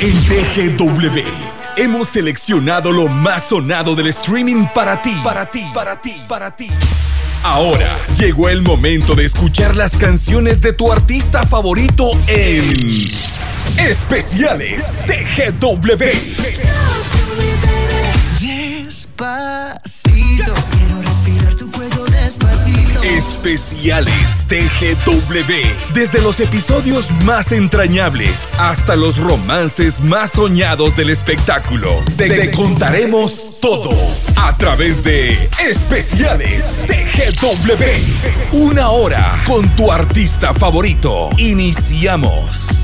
En TGW hemos seleccionado lo más sonado del streaming para ti, para ti, para ti, para ti. Ahora llegó el momento de escuchar las canciones de tu artista favorito en Especiales TGW. Despacito, Especiales TGW. Desde los episodios más entrañables hasta los romances más soñados del espectáculo. Te, te contaremos todo a través de Especiales TGW. Una hora con tu artista favorito. Iniciamos.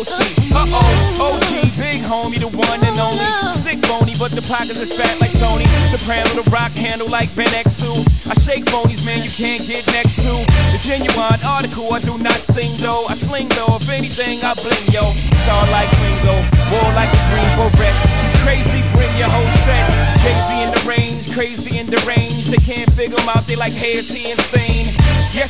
the Uh oh, OG, big homie, the one and only. Stick bony, but the pockets is fat like Tony. Soprano, the rock handle like Ben X2. I shake phonies, man, you can't get next to. The genuine article, I do not sing though. I sling though, if anything, I bling yo. Star like Ringo, war like a Greensboro wreck. Crazy, bring your whole set. Crazy in the range, crazy in the range. They can't figure him out, they like, hey, is he insane? Sir,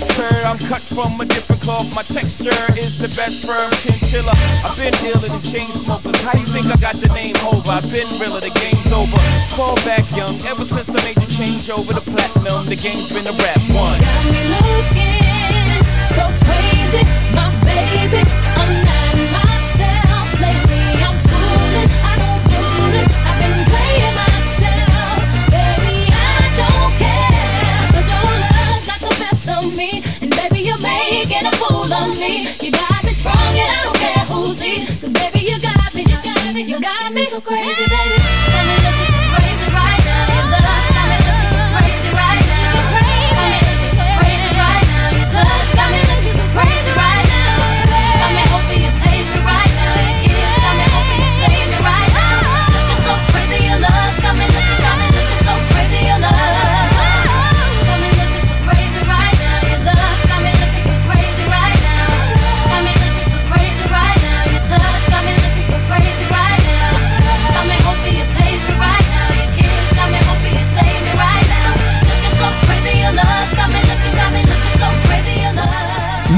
I'm cut from a different cloth. My texture is the best firm chinchilla. I've been dealing in chain smokers. How you think I got the name over? I've been realer, the game's over. Fall back young, ever since I made the change over the platinum, the game's been a rap one. Got me looking so crazy, my baby. You got me sprung, and I don't care who sees. 'Cause baby you got me, you got me, you got me so crazy, baby.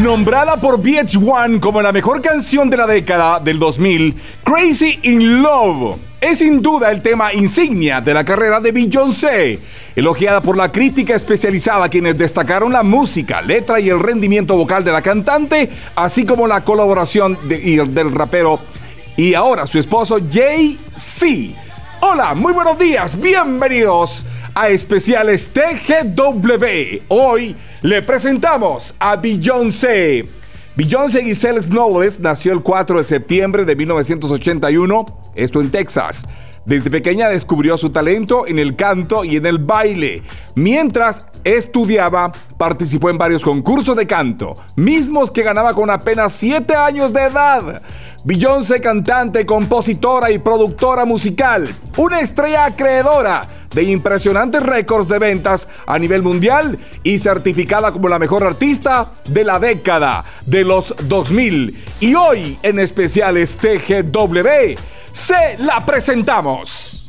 Nombrada por VH1 como la mejor canción de la década del 2000, Crazy in Love es sin duda el tema insignia de la carrera de Beyoncé, elogiada por la crítica especializada quienes destacaron la música, letra y el rendimiento vocal de la cantante, así como la colaboración del rapero y ahora su esposo Jay-Z. Hola, muy buenos días, bienvenidos a especiales TGW. Hoy le presentamos a Beyoncé. Beyoncé Giselle Knowles nació el 4 de septiembre de 1981, esto en Texas. Desde pequeña descubrió su talento en el canto y en el baile. Mientras estudiaba, participó en varios concursos de canto, mismos que ganaba con apenas 7 años de edad. Beyoncé, cantante, compositora y productora musical, una estrella acreedora de impresionantes récords de ventas a nivel mundial y certificada como la mejor artista de la década de los 2000. Y hoy en especial especiales TGW, se la presentamos.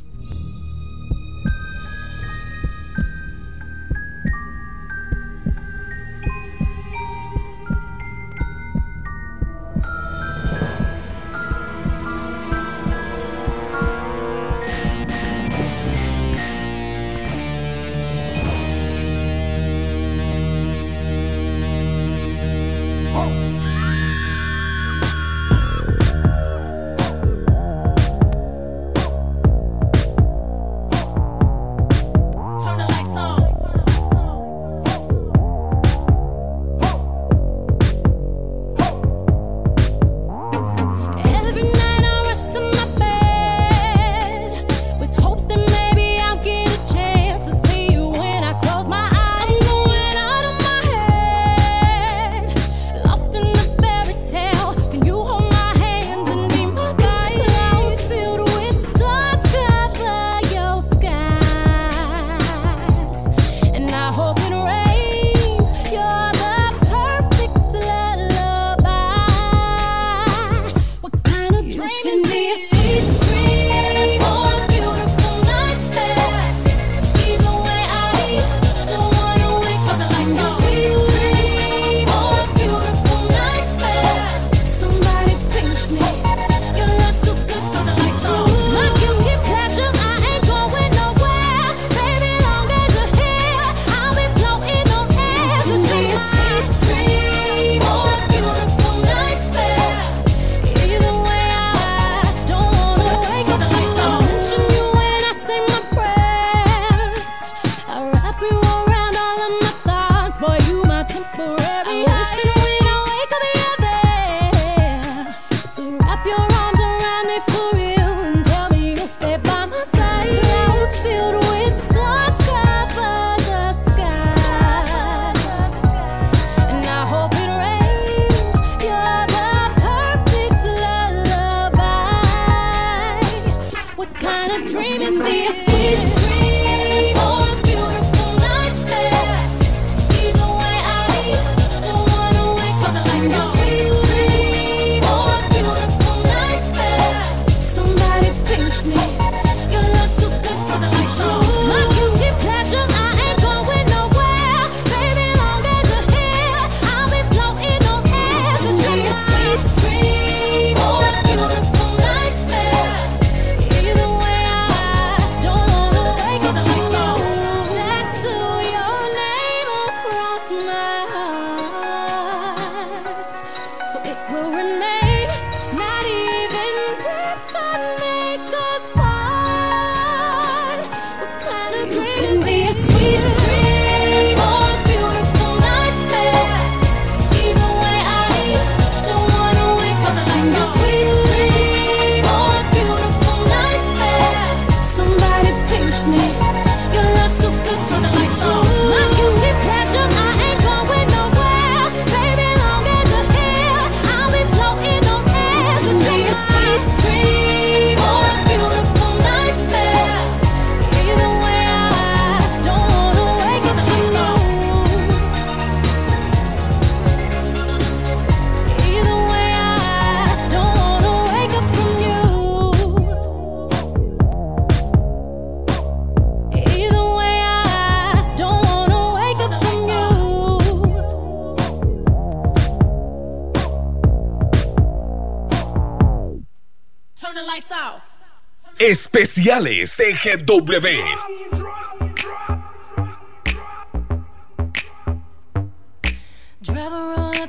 especiales de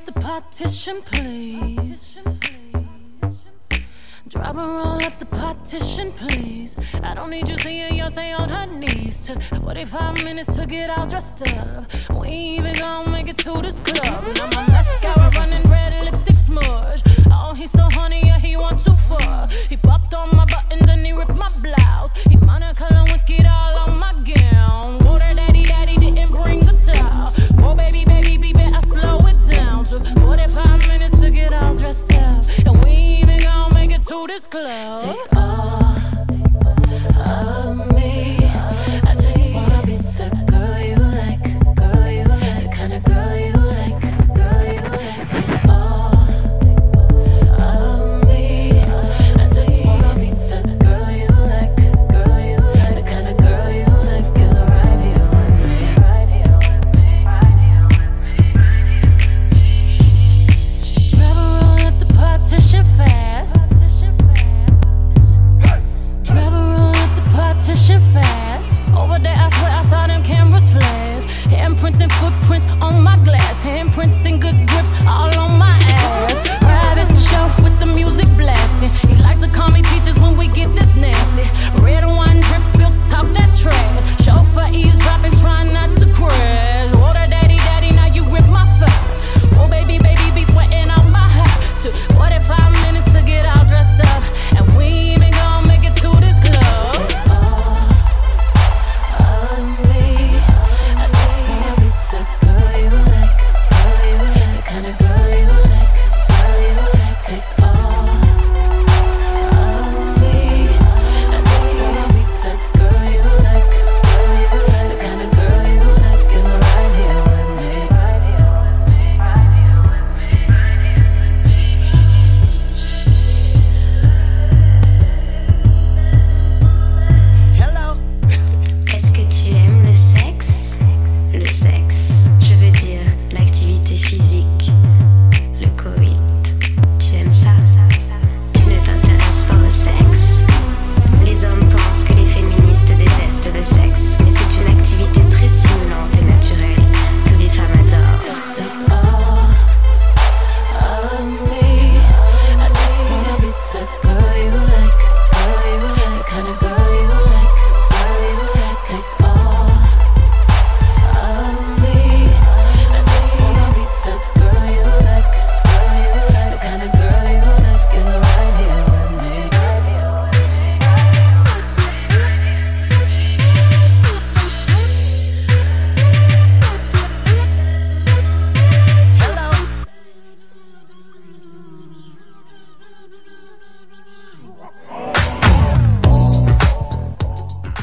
the partition, please. Drive a roll at the partition, please. I don't need you seeing say on her knees. Took 45 minutes to get all dressed up. We ain't even gonna make it to this club. Now my mascara running red, lipstick smudge. Oh, he's so yeah, he want too far. He popped on my buttons and he ripped my blouse. He Monica Lewinsky all on my gown. Water daddy, daddy didn't bring the towel. Oh, baby, baby, be better slow it down. Took 45 minutes to get all dressed up. And we even gonna make it to this club.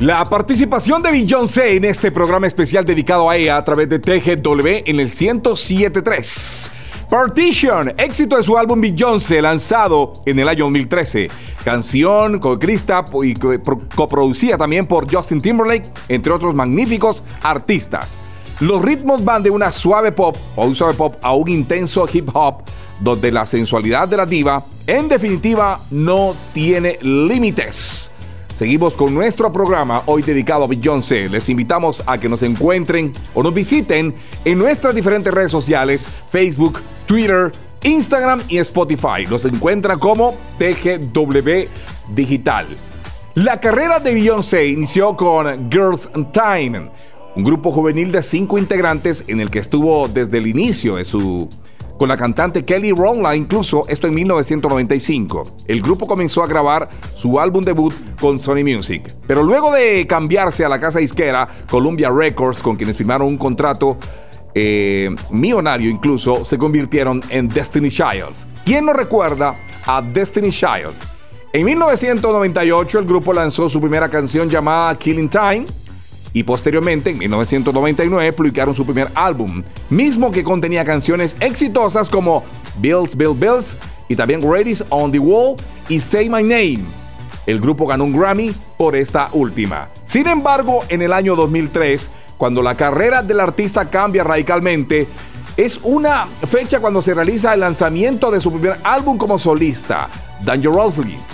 La participación de Beyoncé en este programa especial dedicado a ella a través de TGW en el 1073. Partition, éxito de su álbum Beyoncé lanzado en el año 2013. Canción con Krista y co- pro- coproducida también por Justin Timberlake, entre otros magníficos artistas. Los ritmos van de una suave pop o un suave pop a un intenso hip hop, donde la sensualidad de la diva, en definitiva, no tiene límites. Seguimos con nuestro programa hoy dedicado a Beyoncé. Les invitamos a que nos encuentren o nos visiten en nuestras diferentes redes sociales, Facebook, Twitter, Instagram y Spotify. Nos encuentran como TGW Digital. La carrera de Beyoncé inició con Girls Time, un grupo juvenil de cinco integrantes en el que estuvo desde el inicio de su con la cantante Kelly Rowland, incluso esto en 1995. El grupo comenzó a grabar su álbum debut con Sony Music, pero luego de cambiarse a la casa disquera Columbia Records, con quienes firmaron un contrato eh, millonario incluso, se convirtieron en Destiny Childs. ¿Quién no recuerda a Destiny Childs? En 1998 el grupo lanzó su primera canción llamada Killing Time, y posteriormente, en 1999, publicaron su primer álbum, mismo que contenía canciones exitosas como Bills, Bill Bills y también Ready's on the Wall y Say My Name. El grupo ganó un Grammy por esta última. Sin embargo, en el año 2003, cuando la carrera del artista cambia radicalmente, es una fecha cuando se realiza el lanzamiento de su primer álbum como solista, Dangerously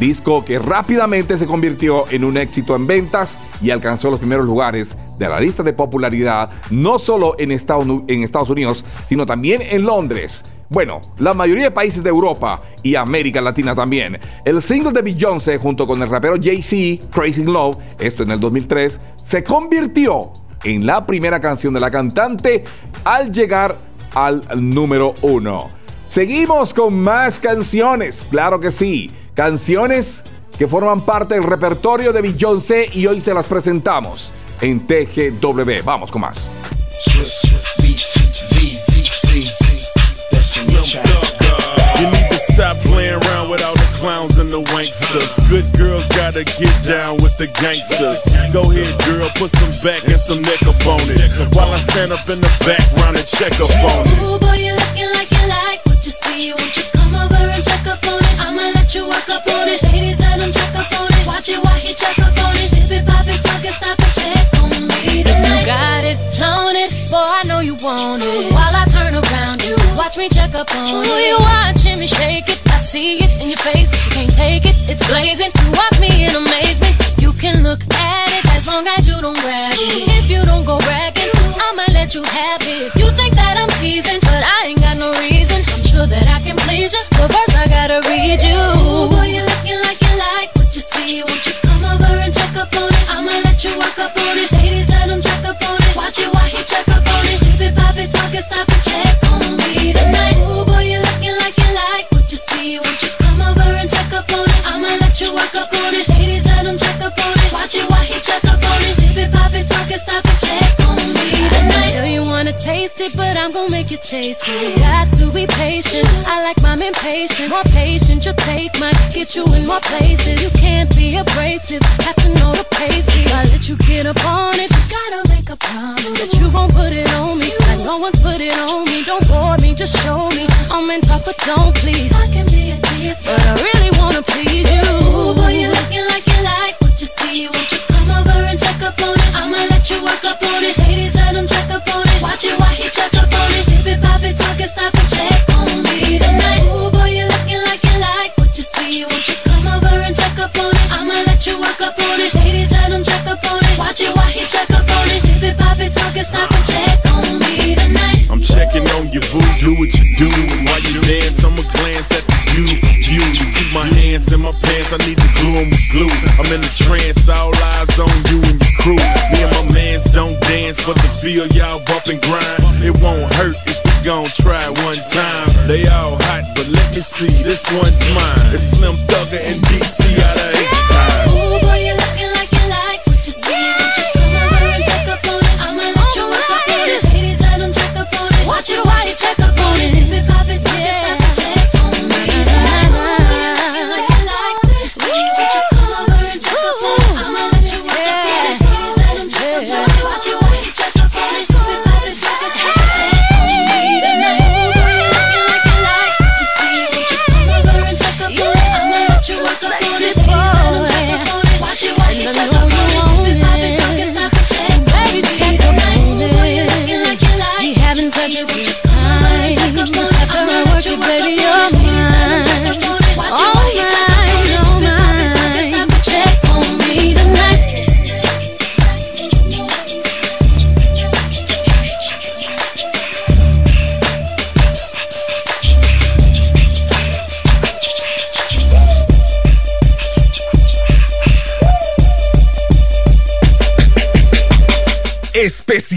disco que rápidamente se convirtió en un éxito en ventas y alcanzó los primeros lugares de la lista de popularidad, no solo en Estados, Unidos, sino también en Londres. bueno, la mayoría de países de Europa y América Latina también. El single de Beyoncé junto con el rapero Jay-Z, Crazy Love, esto en el 2003, se convirtió en la primera canción de la cantante al llegar al número uno. Seguimos con más canciones, claro que sí, canciones que forman parte del repertorio de Beyoncé y hoy se las presentamos en TGW. Vamos con más. You need to stop playing around with all the clowns and the wanksters. Good girls gotta get down with the gangsters. Go ahead, girl, put some back and some neck up on it. While I stand up in the background and check up on it. Ooh, boy, you looking like what you see. Won't you come over and check up on it? I'ma let you work up on it. Ladies, let him check up on it. Watch it while he check up on it. Dip it, pop it, talk it, stop it, check on me. If you got it, flown it, boy, I know you want it. While I turn around, you watch me check up on it. You watching me shake it, I see it in your face. You can't take it, it's blazing. You watch me in amazement. You can look at it as long as you don't grab it. If you don't go bragging, I'ma let you have it. But first I gotta read you. Ooh, boy, you looking like you like what you see. Won't you come over and check up on it? I'ma let you work up on it. Ladies, let check up on it. Watch it while he check up on it. Pop it, talk it, stop check on me tonight. Ooh, boy, you looking like you like what you see. Won't you come over and check up on it? I'ma let you work up on it. Ladies, check up on it. Watch it while taste it, but I'm gonna make you chase it. Got to be patient. I like mine impatient. More patient, you'll take might get you in more places. You can't be abrasive. Have to know the pace. If I let you get up on it, you gotta make a promise that you gon' put it on me. Like no one's put it on me. Don't bore me, just show me. I'm in talk, but don't please. I can be a tease, but I really wanna please you. Ooh, boy, you looking like you like what you see. Won't you come over and check up on it? I'ma let you work up on it. You work up on it. Ladies, let him check up on it. Watch it while he check up on it. Dip it, pop it, talk it, stop it, check on me tonight. I'm checking on your boo, do what you do. And while you dance, I'ma glance at this beautiful view. Keep my hands in my pants, I need to glue 'em with glue. I'm in a trance, all eyes on you and your crew. Me and my mans don't dance, but the feel y'all bump and grind. It won't hurt gon' try one time. They all hot, but let me see, this one's mine. It's Slim Thugger and DC out of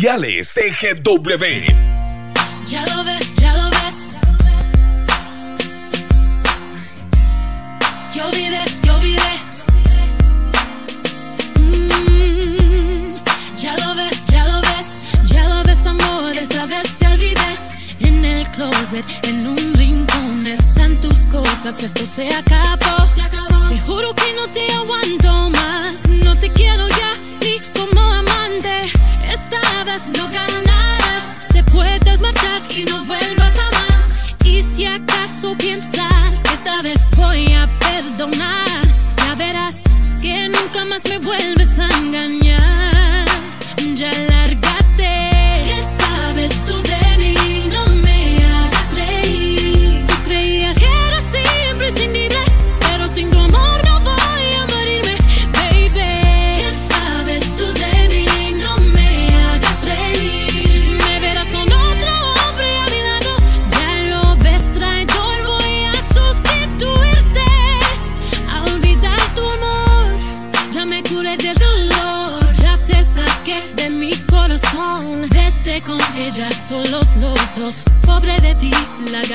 Especiales TGW.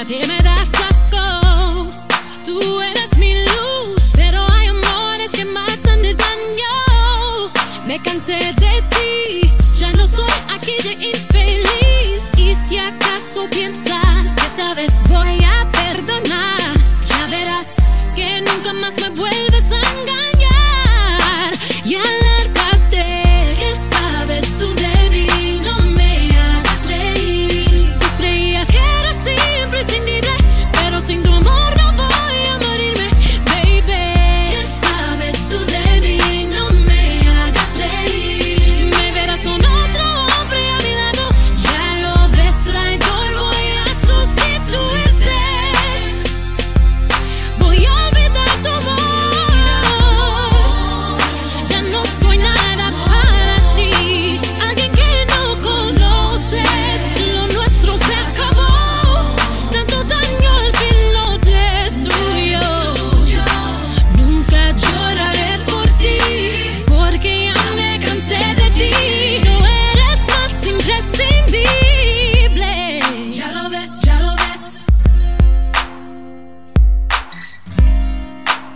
fíjate, me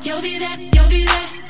Give me You'll be that.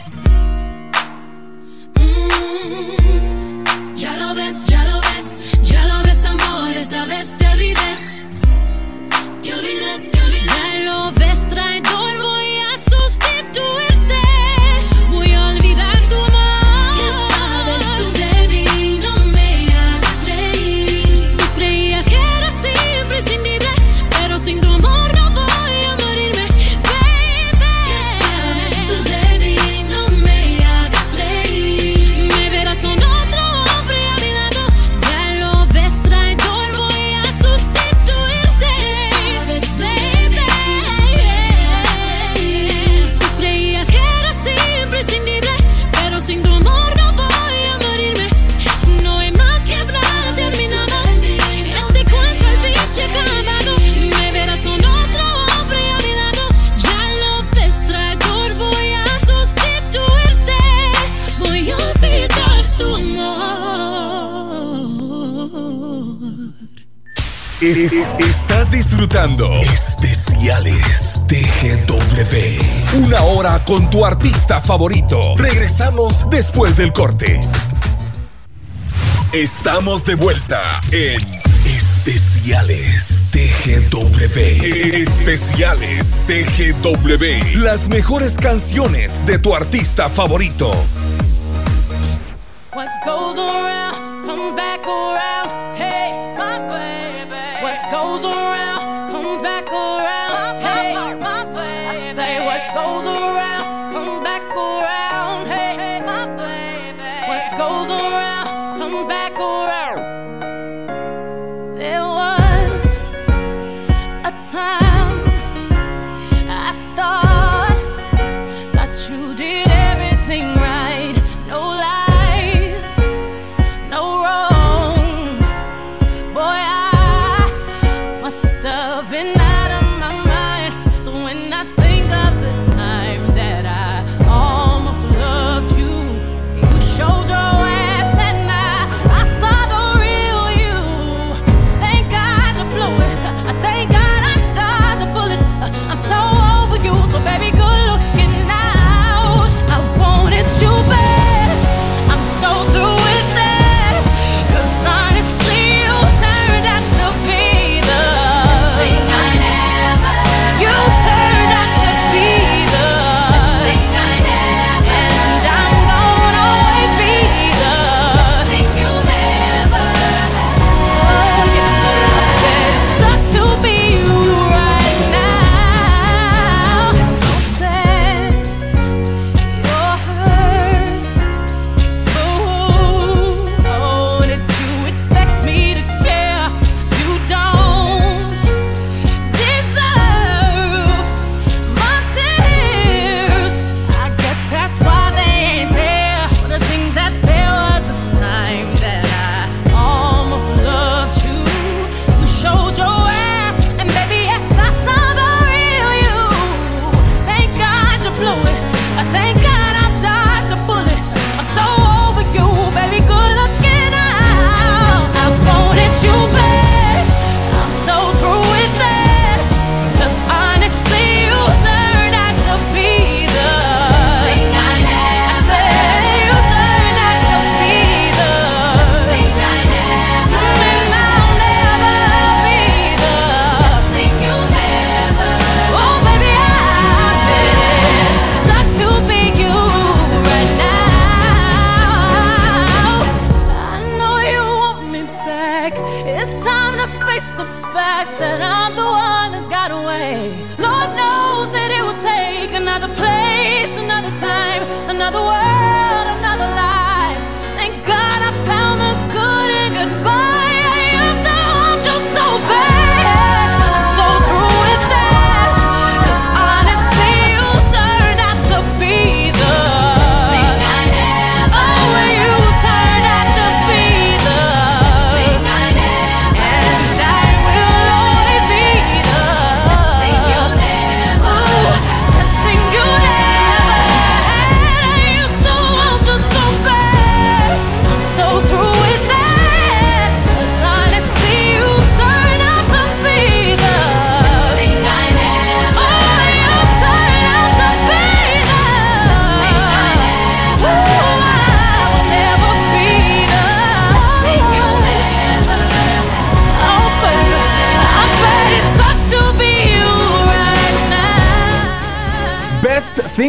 Estás disfrutando especiales TGW. Una hora con tu artista favorito. Regresamos después del corte. Estamos de vuelta en Especiales TGW. Especiales TGW. Las mejores canciones de tu artista favorito. What goes around comes back around. Hey, my. goes around.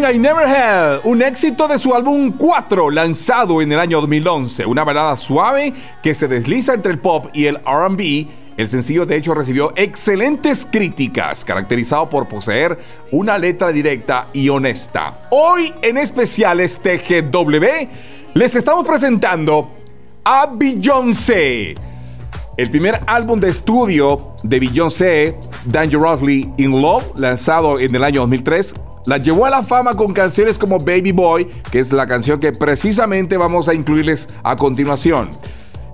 I Never Had, un éxito de su álbum 4, lanzado en el año 2011. Una balada suave que se desliza entre el pop y el RB. El sencillo de hecho recibió excelentes críticas, caracterizado por poseer una letra directa y honesta. Hoy en especiales TGW les estamos presentando a Beyoncé. El primer álbum de estudio de Beyoncé, Dangerously in Love, lanzado en el año 2003, la llevó a la fama con canciones como Baby Boy, que es la canción que precisamente vamos a incluirles a continuación.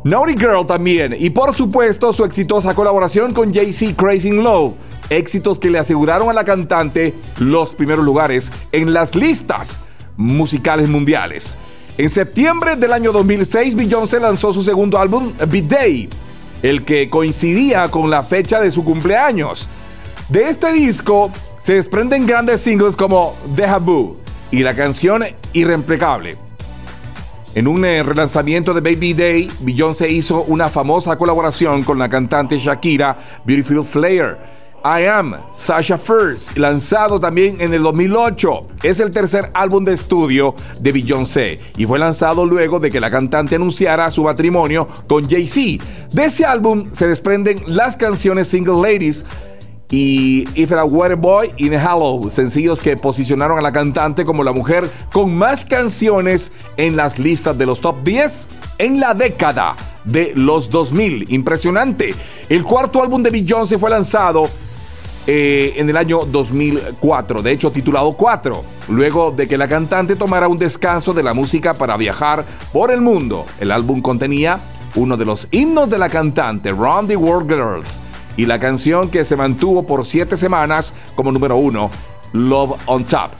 Naughty Girl también, y por supuesto su exitosa colaboración con Jay-Z Crazy Love, éxitos que le aseguraron a la cantante los primeros lugares en las listas musicales mundiales. En septiembre del año 2006, Beyoncé lanzó su segundo álbum, B-Day, el que coincidía con la fecha de su cumpleaños. De este disco se desprenden grandes singles como Deja Vu y la canción Irreemplacable. En un eh, relanzamiento de Baby Day, Beyoncé hizo una famosa colaboración con la cantante Shakira, Beautiful Flair. I Am, Sasha First, lanzado también en el 2008. Es el tercer álbum de estudio de Beyoncé y fue lanzado luego de que la cantante anunciara su matrimonio con Jay-Z. De ese álbum se desprenden las canciones Single Ladies y If a Water Boy in Hello, sencillos que posicionaron a la cantante como la mujer con más canciones en las listas de los top 10 en la década de los 2000. Impresionante. El cuarto álbum de Beyoncé fue lanzado eh, en el año 2004, de hecho titulado 4, luego de que la cantante tomara un descanso de la música para viajar por el mundo. El álbum contenía uno de los himnos de la cantante, Round the World Girls, y la canción que se mantuvo por siete semanas como número uno, Love on Top.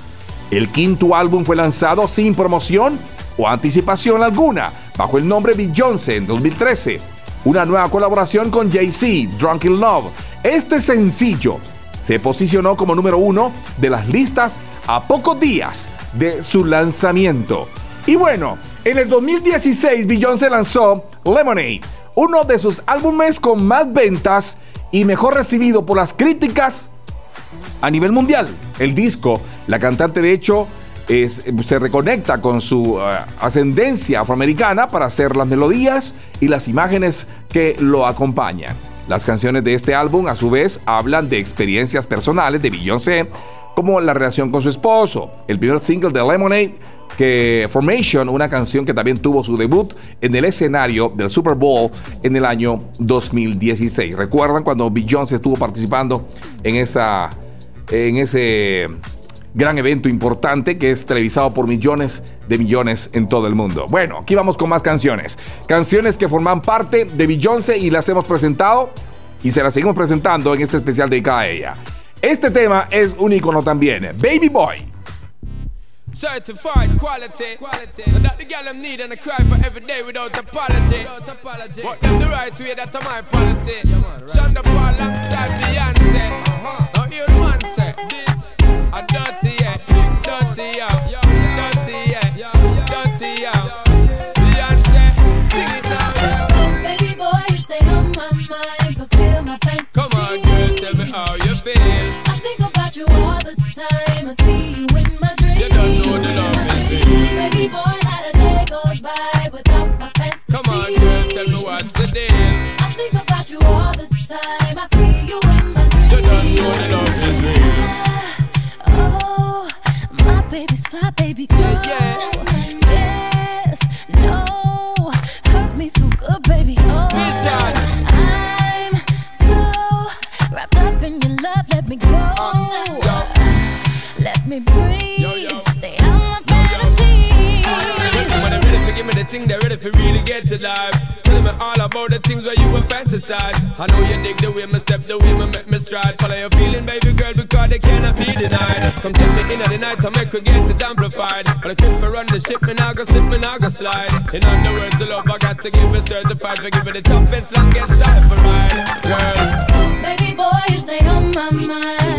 El quinto álbum fue lanzado sin promoción o anticipación alguna, bajo el nombre Beyoncé en 2013. Una nueva colaboración con Jay-Z, Drunk in Love. Este sencillo se posicionó como número uno de las listas a pocos días de su lanzamiento. Y bueno, en el 2016 Beyoncé lanzó Lemonade, uno de sus álbumes con más ventas y mejor recibido por las críticas a nivel mundial. El disco, la cantante de hecho es- se reconecta con su eh, ascendencia afroamericana para hacer las melodías y las imágenes que lo acompañan. Las canciones de este álbum a su vez hablan de experiencias personales de Beyoncé, como la relación con su esposo. El primer single de Lemonade, que Formation, una canción que también tuvo su debut en el escenario del Super Bowl en el año 2016. ¿Recuerdan cuando Beyoncé estuvo participando en esa en ese gran evento importante que es televisado por millones de millones en todo el mundo. Bueno, aquí vamos con más canciones. Canciones que forman parte de Beyoncé y las hemos presentado y se las seguimos presentando en este especial dedicado a ella. Este tema es un icono también, Baby Boy. Certified quality. quality. And that the girl them need and I cry for every day without apology. Without apology. But them the right way, that's my policy. Yeah, man, right. Shonda Paul alongside Beyonce. Uh-huh. Now the man say, this a dirty yeah, dirty yeah, dreams. You don't know the love is real. Oh, my baby's fly, baby girl. Yeah, Yes, no, hurt me so good, baby. Oh, I'm so wrapped up in your love. Let me go. Oh, Let me breathe. Yo, yo. Stay out my fantasy. When they ready for give me the thing, they ready for really get to life. Me all about the things where you were fantasize. I know you dig the way me step, the way me make me stride. Follow your feeling, baby girl, because they cannot be denied. Come take me in the night, I make her get it amplified. But I quit for run the ship, me now go slip, me now go slide. In other words, the love I got to give it certified for giving the toughest, longest time for ride. Girl, Baby boy, you stay on my mind.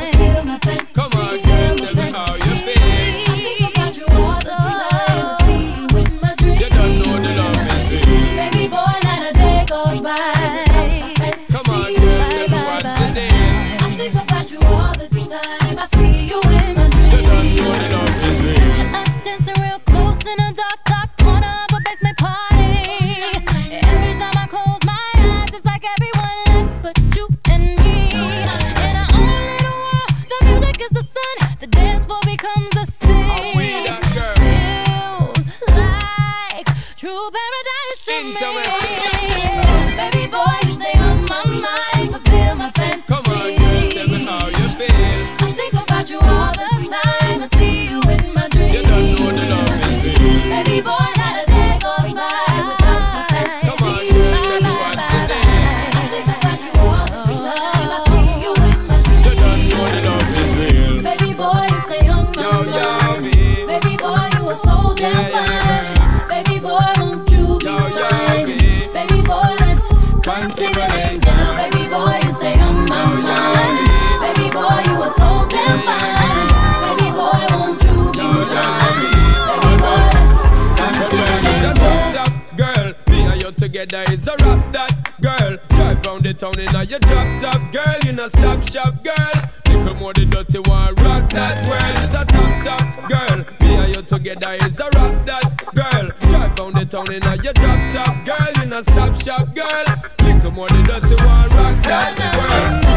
Round in a your drop top girl. You know stop shop girl. Little more the dirty one rock that world is a top top girl. Me and you together is a rock that girl. Drive round the town in a your drop top girl. You know stop shop girl. Little more the dirty one rock that world.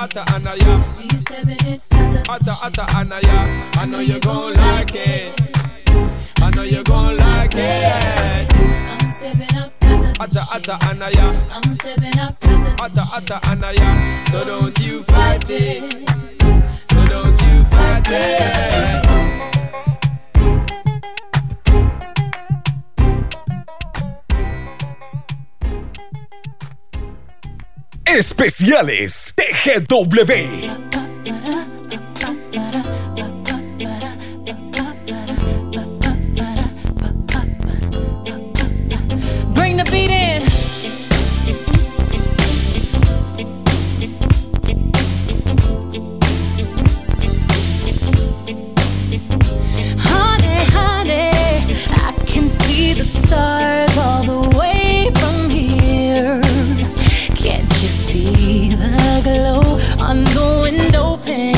Atta anaya. stepping hotter. Atta atta anaya. I know you gon' like it. I know you gon' like it. I'm stepping up. Atta atta anaya. I'm stepping up. Atta atta anaya. So don't you fight it. So don't you fight it. Especiales TGW. pain.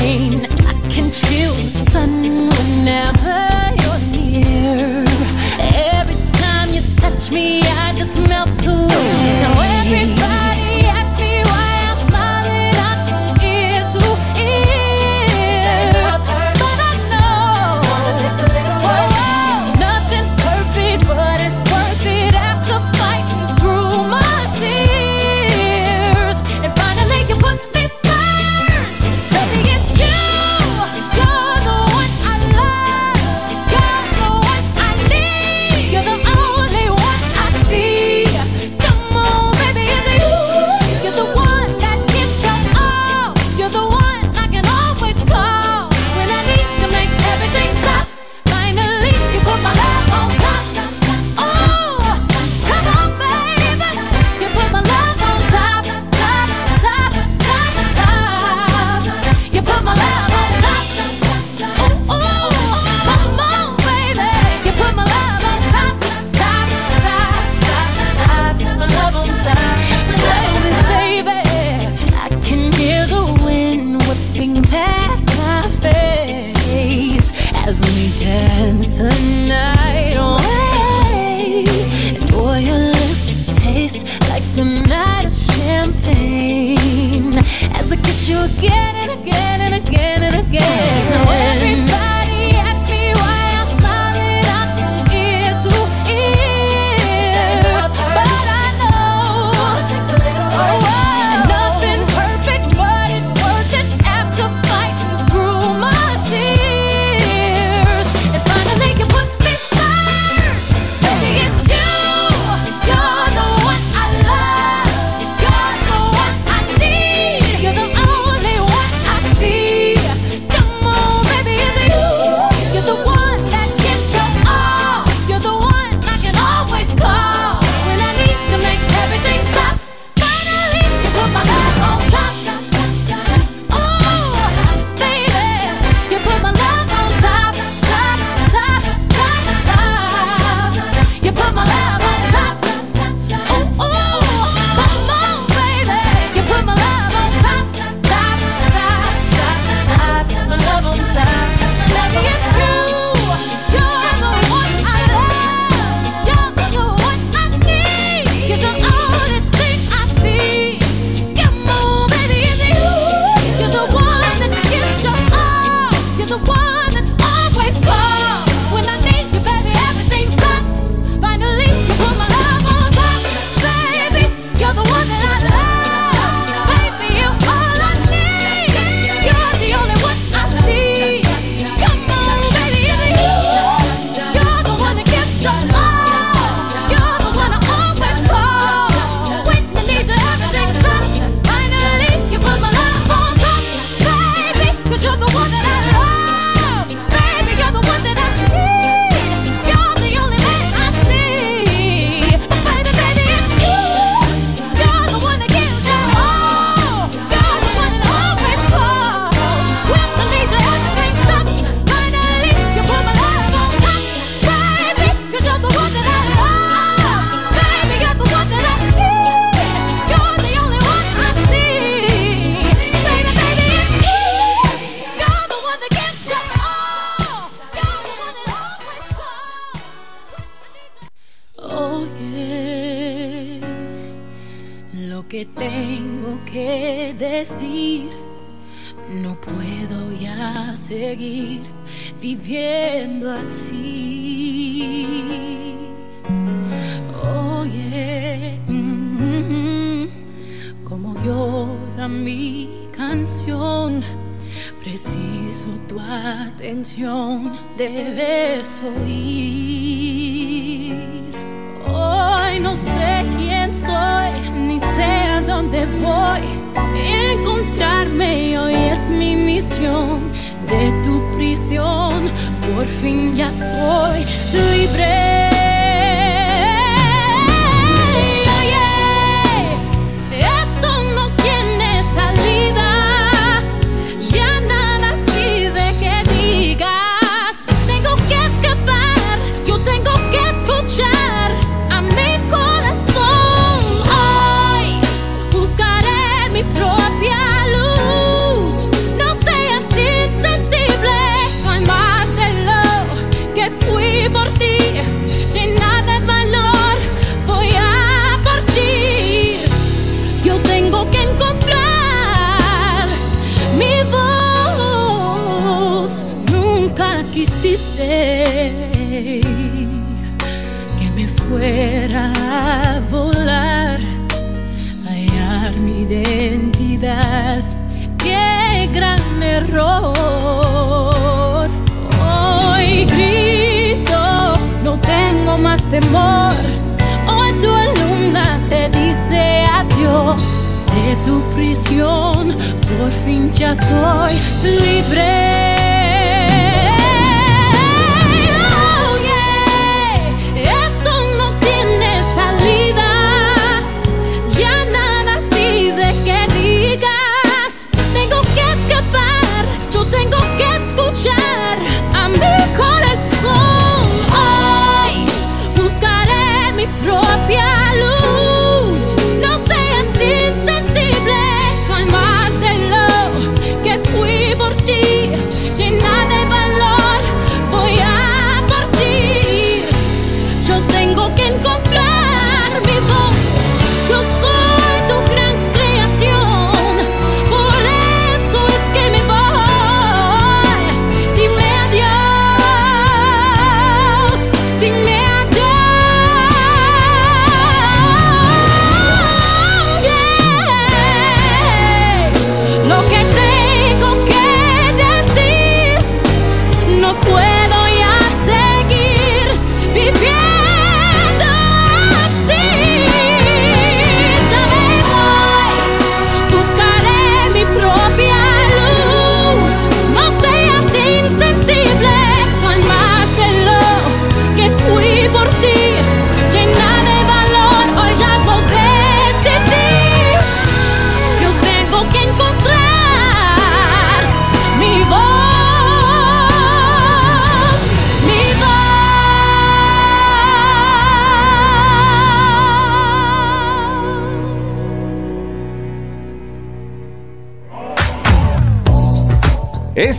Tu prisión. Por fin ya soy libre.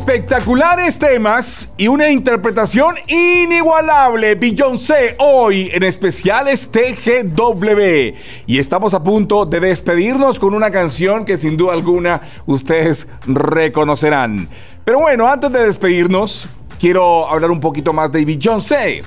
Espectaculares temas y una interpretación inigualable. Beyoncé hoy en especiales TGW. Y estamos a punto de despedirnos con una canción que sin duda alguna ustedes reconocerán. Pero bueno, antes de despedirnos, quiero hablar un poquito más de Beyoncé.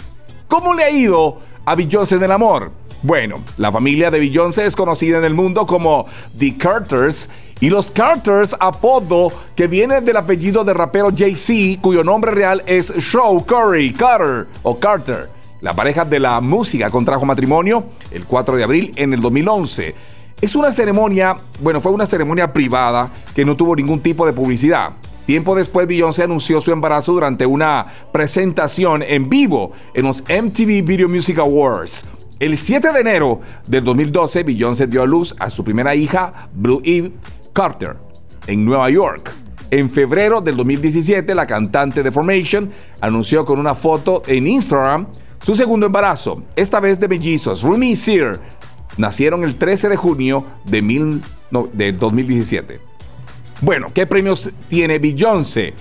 ¿Cómo le ha ido a Beyoncé en el amor? Bueno, la familia de Beyoncé es conocida en el mundo como The Carters y los Carters, apodo que viene del apellido del rapero Jay-Z, cuyo nombre real es Show Curry Carter o Carter. La pareja de la música contrajo matrimonio el 4 de abril en el 2011. Es una ceremonia, bueno, fue una ceremonia privada que no tuvo ningún tipo de publicidad. Tiempo después, Beyoncé anunció su embarazo durante una presentación en vivo en los MTV Video Music Awards. El 7 de enero del 2012, Beyoncé dio a luz a su primera hija, Blue Eve Carter, en Nueva York. En febrero del 2017, la cantante de Formation anunció con una foto en Instagram su segundo embarazo, esta vez de mellizos. Rumi y Sear nacieron el 13 de junio de, mil, no, del 2017. Bueno, ¿qué premios tiene Beyoncé?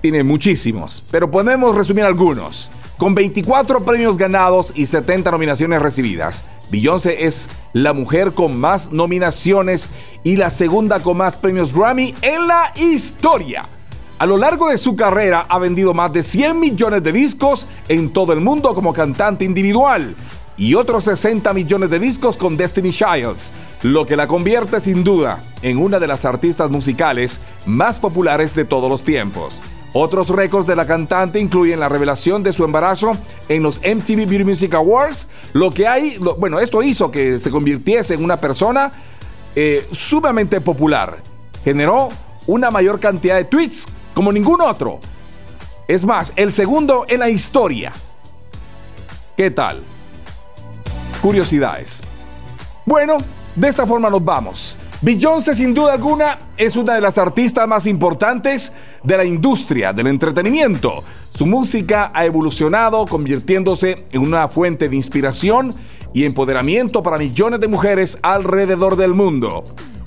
Tiene muchísimos, pero podemos resumir algunos. Con 24 premios ganados y 70 nominaciones recibidas, Beyoncé es la mujer con más nominaciones y la segunda con más premios Grammy en la historia. A lo largo de su carrera ha vendido más de 100 millones de discos en todo el mundo como cantante individual y otros 60 millones de discos con Destiny Childs, lo que la convierte sin duda en una de las artistas musicales más populares de todos los tiempos. Otros récords de la cantante incluyen la revelación de su embarazo en los MTV Beauty Music Awards, lo que hay, bueno, esto hizo que se convirtiese en una persona eh, sumamente popular. Generó una mayor cantidad de tweets como ningún otro. Es más, el segundo en la historia. ¿Qué tal? Curiosidades. Bueno, de esta forma nos vamos. Beyoncé sin duda alguna es una de las artistas más importantes de la industria del entretenimiento. Su música ha evolucionado convirtiéndose en una fuente de inspiración y empoderamiento para millones de mujeres alrededor del mundo.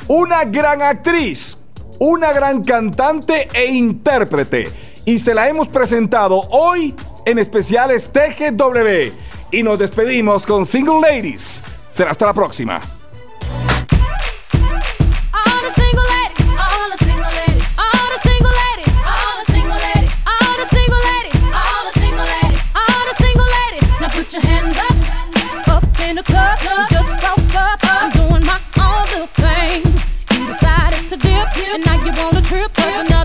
Una gran actriz, una gran cantante e intérprete. Y se la hemos presentado hoy en especiales TGW. Y nos despedimos con Single Ladies. Será hasta la próxima. Cause yeah.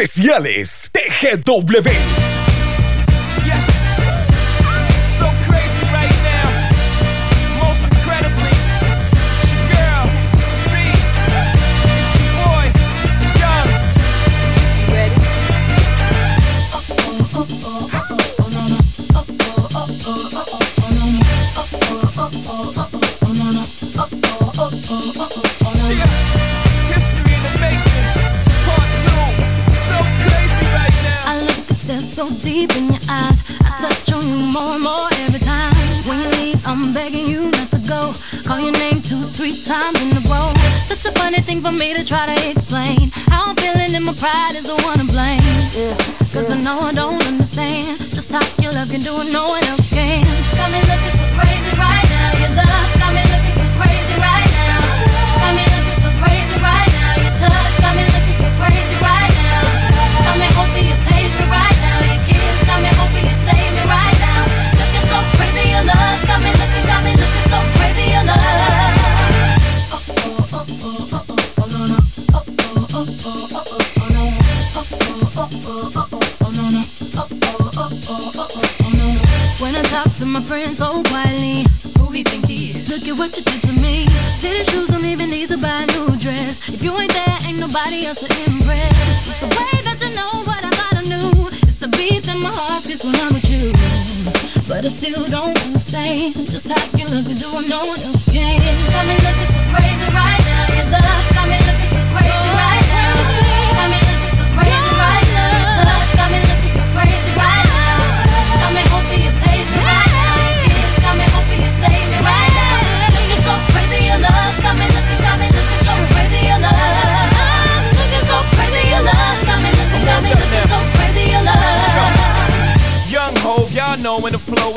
Especiales TGW. Thing for me to try to explain. How I'm feeling and my pride is the one to blame. Cause I know I don't understand just how your love can do it, no one else so quietly, who think he is? Look at what you did to me. Shoes don't even need to buy a new dress. If you ain't there, ain't nobody else to impress. It's the way that you know what I thought I knew. It's the beat that my heart gets when I'm with you. But I still don't understand just how you look and do no one else can. Got me looking so crazy right now. Your love's got me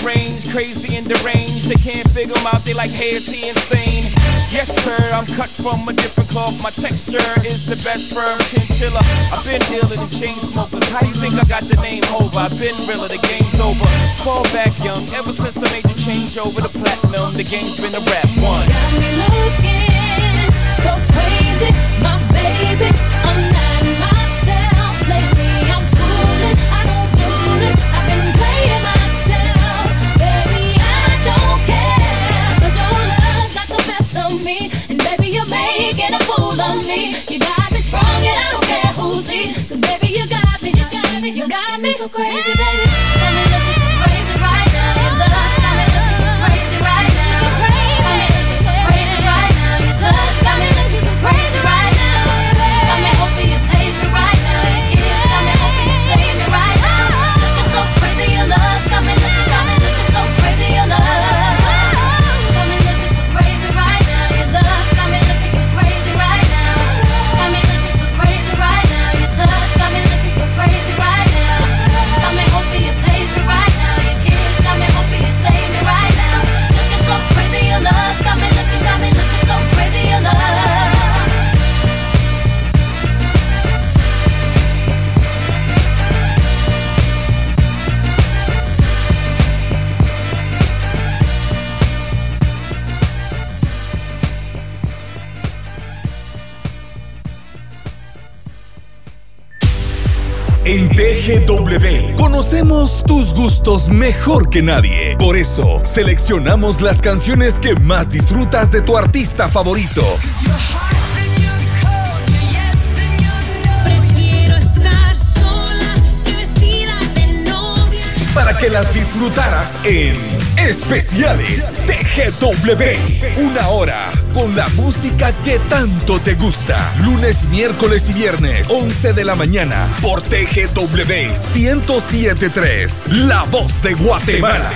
crazy and deranged. They can't figure him out, they like, hey, is he insane? Yes, sir, I'm cut from a different cloth. My texture is the best firm chinchilla. I've been dealing in chain smokers. How you think I got the name over? I've been realer, the game's over. Fall back young, ever since I made the change over the platinum, the game's been a rap one. Got me looking so crazy, my baby. I'm You got me sprung, and I don't care who sees. 'Cause baby you got me, you got me, you got me. So crazy, TGW. Conocemos tus gustos mejor que nadie. Por eso, seleccionamos las canciones que más disfrutas de tu artista favorito. Para que las disfrutaras en Especiales TGW. Una hora con la música que tanto te gusta. Lunes, miércoles y viernes, 11 de la mañana, por TGW 1073. La voz de Guatemala.